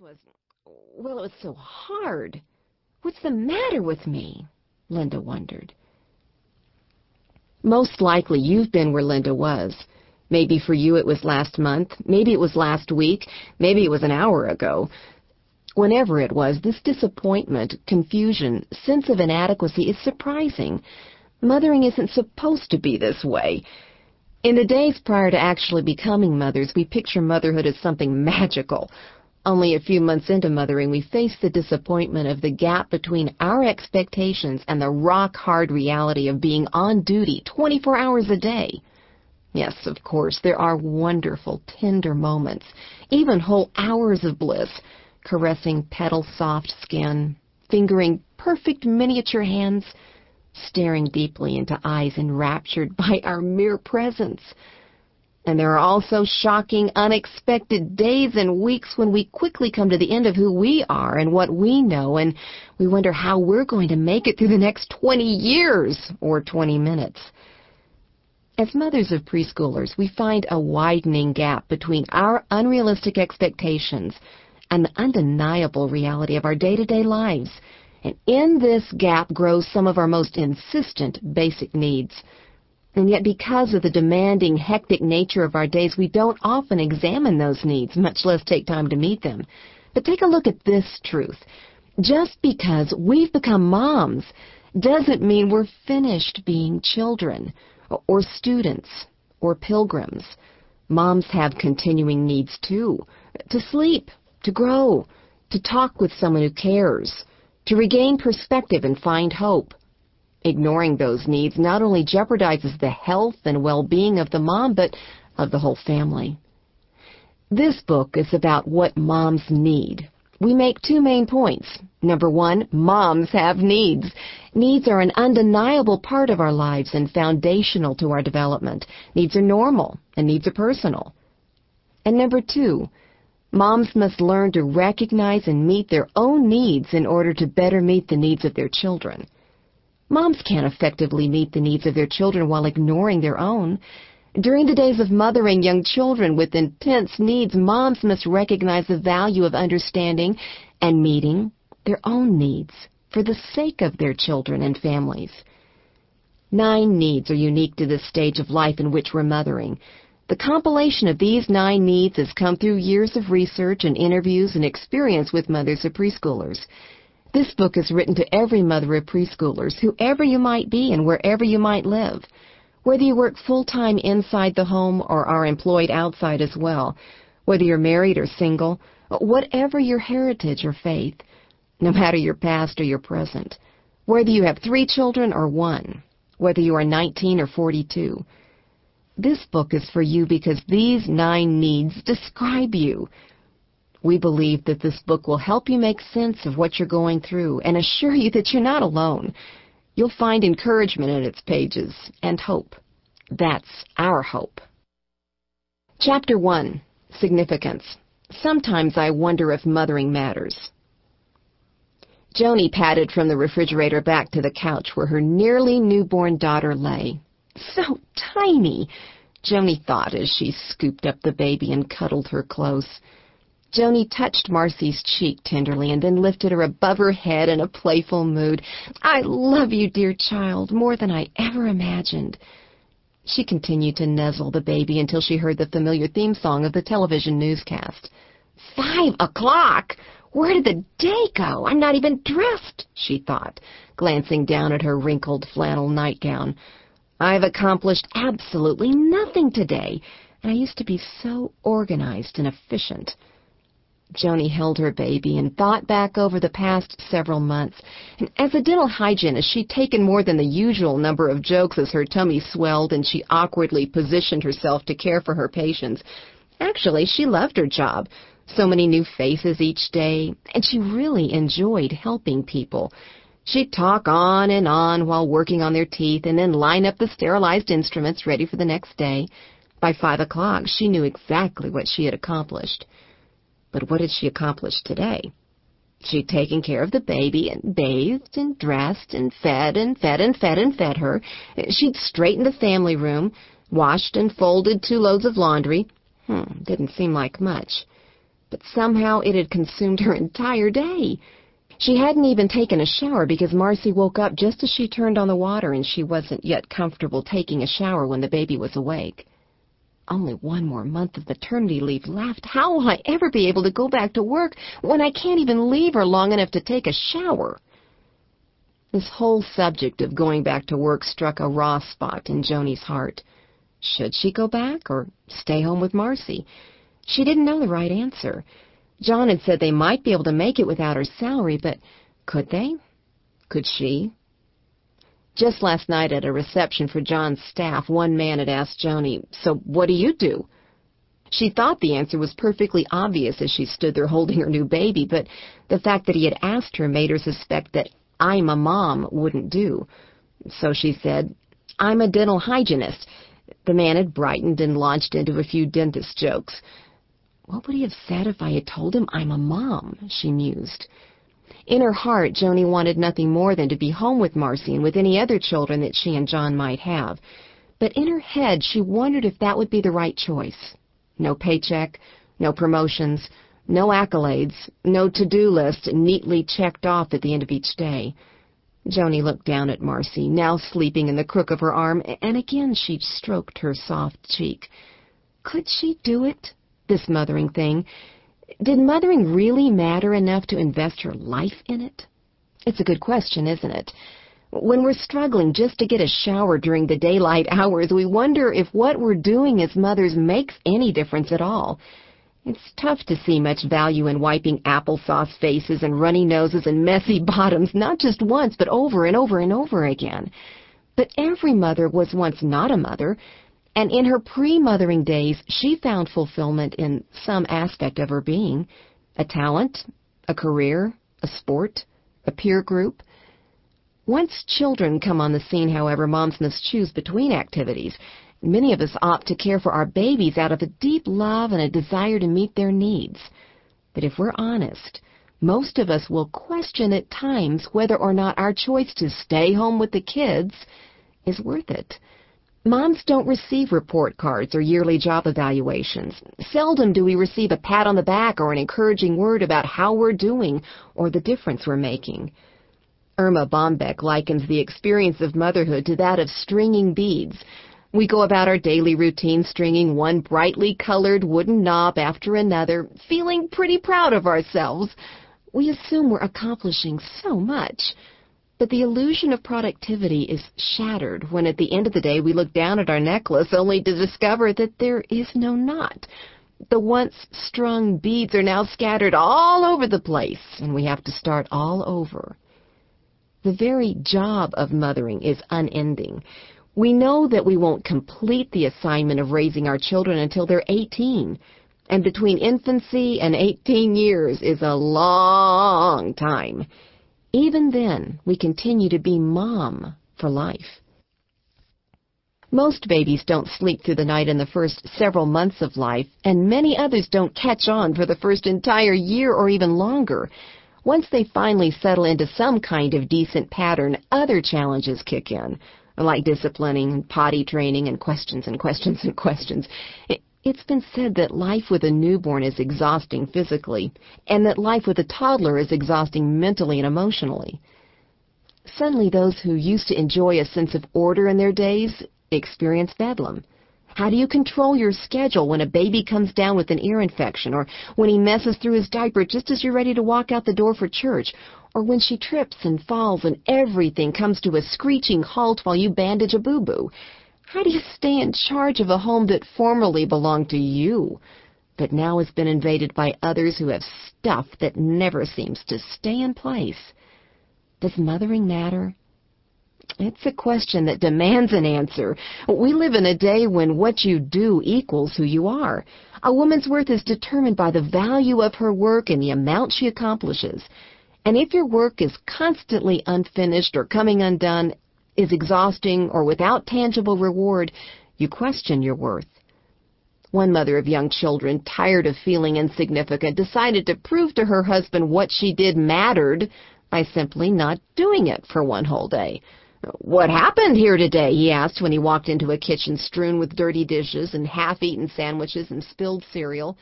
was, well, it was so hard. What's the matter with me? Linda wondered. Most likely you've been where Linda was. Maybe for you it was last month, maybe it was last week, maybe it was an hour ago. Whenever it was, this disappointment, confusion, sense of inadequacy is surprising. Mothering isn't supposed to be this way. In the days prior to actually becoming mothers, we picture motherhood as something magical. Only a few months into mothering, we face the disappointment of the gap between our expectations and the rock-hard reality of being on duty 24 hours a day. Yes, of course, there are wonderful, tender moments, even whole hours of bliss, caressing petal-soft skin, fingering perfect miniature hands, staring deeply into eyes enraptured by our mere presence. And there are also shocking, unexpected days and weeks when we quickly come to the end of who we are and what we know, and we wonder how we're going to make it through the next 20 years or 20 minutes. As mothers of preschoolers, we find a widening gap between our unrealistic expectations and the undeniable reality of our day-to-day lives. And in this gap grows some of our most insistent basic needs. And yet because of the demanding, hectic nature of our days, we don't often examine those needs, much less take time to meet them. But take a look at this truth. Just because we've become moms doesn't mean we're finished being children or students or pilgrims. Moms have continuing needs too. To sleep, to grow, to talk with someone who cares, to regain perspective and find hope. Ignoring those needs not only jeopardizes the health and well-being of the mom, but of the whole family. This book is about what moms need. We make two main points. Number one, moms have needs. Needs are an undeniable part of our lives and foundational to our development. Needs are normal and needs are personal. And number two, Moms must learn to recognize and meet their own needs in order to better meet the needs of their children. Moms can't effectively meet the needs of their children while ignoring their own. During the days of mothering young children with intense needs, moms must recognize the value of understanding and meeting their own needs for the sake of their children and families. Nine needs are unique to this stage of life in which we're mothering. The compilation of these nine needs has come through years of research and interviews and experience with mothers of preschoolers. This book is written to every mother of preschoolers, whoever you might be and wherever you might live. Whether you work full-time inside the home or are employed outside as well, whether you're married or single, whatever your heritage or faith, no matter your past or your present, whether you have three children or one, whether you are 19 or 42, this book is for you because these nine needs describe you. We believe that this book will help you make sense of what you're going through and assure you that you're not alone. You'll find encouragement in its pages and hope. That's our hope. Chapter 1 Significance Sometimes I wonder if mothering matters. Joni padded from the refrigerator back to the couch where her nearly newborn daughter lay. So tiny, Joni thought as she scooped up the baby and cuddled her close. Joni touched Marcy's cheek tenderly and then lifted her above her head in a playful mood. I love you, dear child, more than I ever imagined. She continued to nuzzle the baby until she heard the familiar theme song of the television newscast. Five o'clock! Where did the day go? I'm not even dressed, she thought, glancing down at her wrinkled flannel nightgown. I've accomplished absolutely nothing today, and I used to be so organized and efficient. Joni held her baby and thought back over the past several months. And as a dental hygienist, she'd taken more than the usual number of jokes as her tummy swelled and she awkwardly positioned herself to care for her patients. Actually, she loved her job. So many new faces each day, and she really enjoyed helping people. She'd talk on and on while working on their teeth and then line up the sterilized instruments ready for the next day. By five o'clock, she knew exactly what she had accomplished. But what had she accomplished today? She'd taken care of the baby and bathed and dressed and fed and fed and fed and fed her. She'd straightened the family room, washed and folded two loads of laundry. Hmm, didn't seem like much. but somehow it had consumed her entire day. She hadn't even taken a shower because Marcy woke up just as she turned on the water and she wasn't yet comfortable taking a shower when the baby was awake. Only one more month of maternity leave left. How will I ever be able to go back to work when I can't even leave her long enough to take a shower? This whole subject of going back to work struck a raw spot in Joni's heart. Should she go back or stay home with Marcy? She didn't know the right answer. John had said they might be able to make it without her salary, but could they? Could she? Just last night at a reception for John's staff, one man had asked Joni, So what do you do? She thought the answer was perfectly obvious as she stood there holding her new baby, but the fact that he had asked her made her suspect that I'm a mom wouldn't do. So she said, I'm a dental hygienist. The man had brightened and launched into a few dentist jokes. What would he have said if I had told him I'm a mom? she mused. In her heart, Joni wanted nothing more than to be home with Marcy and with any other children that she and John might have. But in her head, she wondered if that would be the right choice. No paycheck, no promotions, no accolades, no to-do list neatly checked off at the end of each day. Joni looked down at Marcy, now sleeping in the crook of her arm, and again she stroked her soft cheek. Could she do it, this mothering thing? Did mothering really matter enough to invest her life in it? It's a good question, isn't it? When we're struggling just to get a shower during the daylight hours, we wonder if what we're doing as mothers makes any difference at all. It's tough to see much value in wiping applesauce faces and runny noses and messy bottoms, not just once, but over and over and over again. But every mother was once not a mother, and in her pre-mothering days, she found fulfillment in some aspect of her being a talent, a career, a sport, a peer group. Once children come on the scene, however, moms must choose between activities. Many of us opt to care for our babies out of a deep love and a desire to meet their needs. But if we're honest, most of us will question at times whether or not our choice to stay home with the kids is worth it. Moms don't receive report cards or yearly job evaluations. Seldom do we receive a pat on the back or an encouraging word about how we're doing or the difference we're making. Erma Bombeck likens the experience of motherhood to that of stringing beads. We go about our daily routine stringing one brightly colored wooden knob after another, feeling pretty proud of ourselves. We assume we're accomplishing so much. But the illusion of productivity is shattered when at the end of the day we look down at our necklace only to discover that there is no knot. The once strung beads are now scattered all over the place, and we have to start all over. The very job of mothering is unending. We know that we won't complete the assignment of raising our children until they're 18. And between infancy and 18 years is a long time. Even then, we continue to be mom for life. Most babies don't sleep through the night in the first several months of life, and many others don't catch on for the first entire year or even longer. Once they finally settle into some kind of decent pattern, other challenges kick in, like disciplining, potty training, and questions and questions and questions. It's been said that life with a newborn is exhausting physically, and that life with a toddler is exhausting mentally and emotionally. Suddenly, those who used to enjoy a sense of order in their days experience bedlam. How do you control your schedule when a baby comes down with an ear infection, or when he messes through his diaper just as you're ready to walk out the door for church, or when she trips and falls and everything comes to a screeching halt while you bandage a boo-boo? How do you stay in charge of a home that formerly belonged to you, but now has been invaded by others who have stuff that never seems to stay in place? Does mothering matter? It's a question that demands an answer. We live in a day when what you do equals who you are. A woman's worth is determined by the value of her work and the amount she accomplishes. And if your work is constantly unfinished or coming undone, is exhausting or without tangible reward, you question your worth. One mother of young children, tired of feeling insignificant, decided to prove to her husband what she did mattered by simply not doing it for one whole day. What happened here today? he asked when he walked into a kitchen strewn with dirty dishes and half-eaten sandwiches and spilled cereal.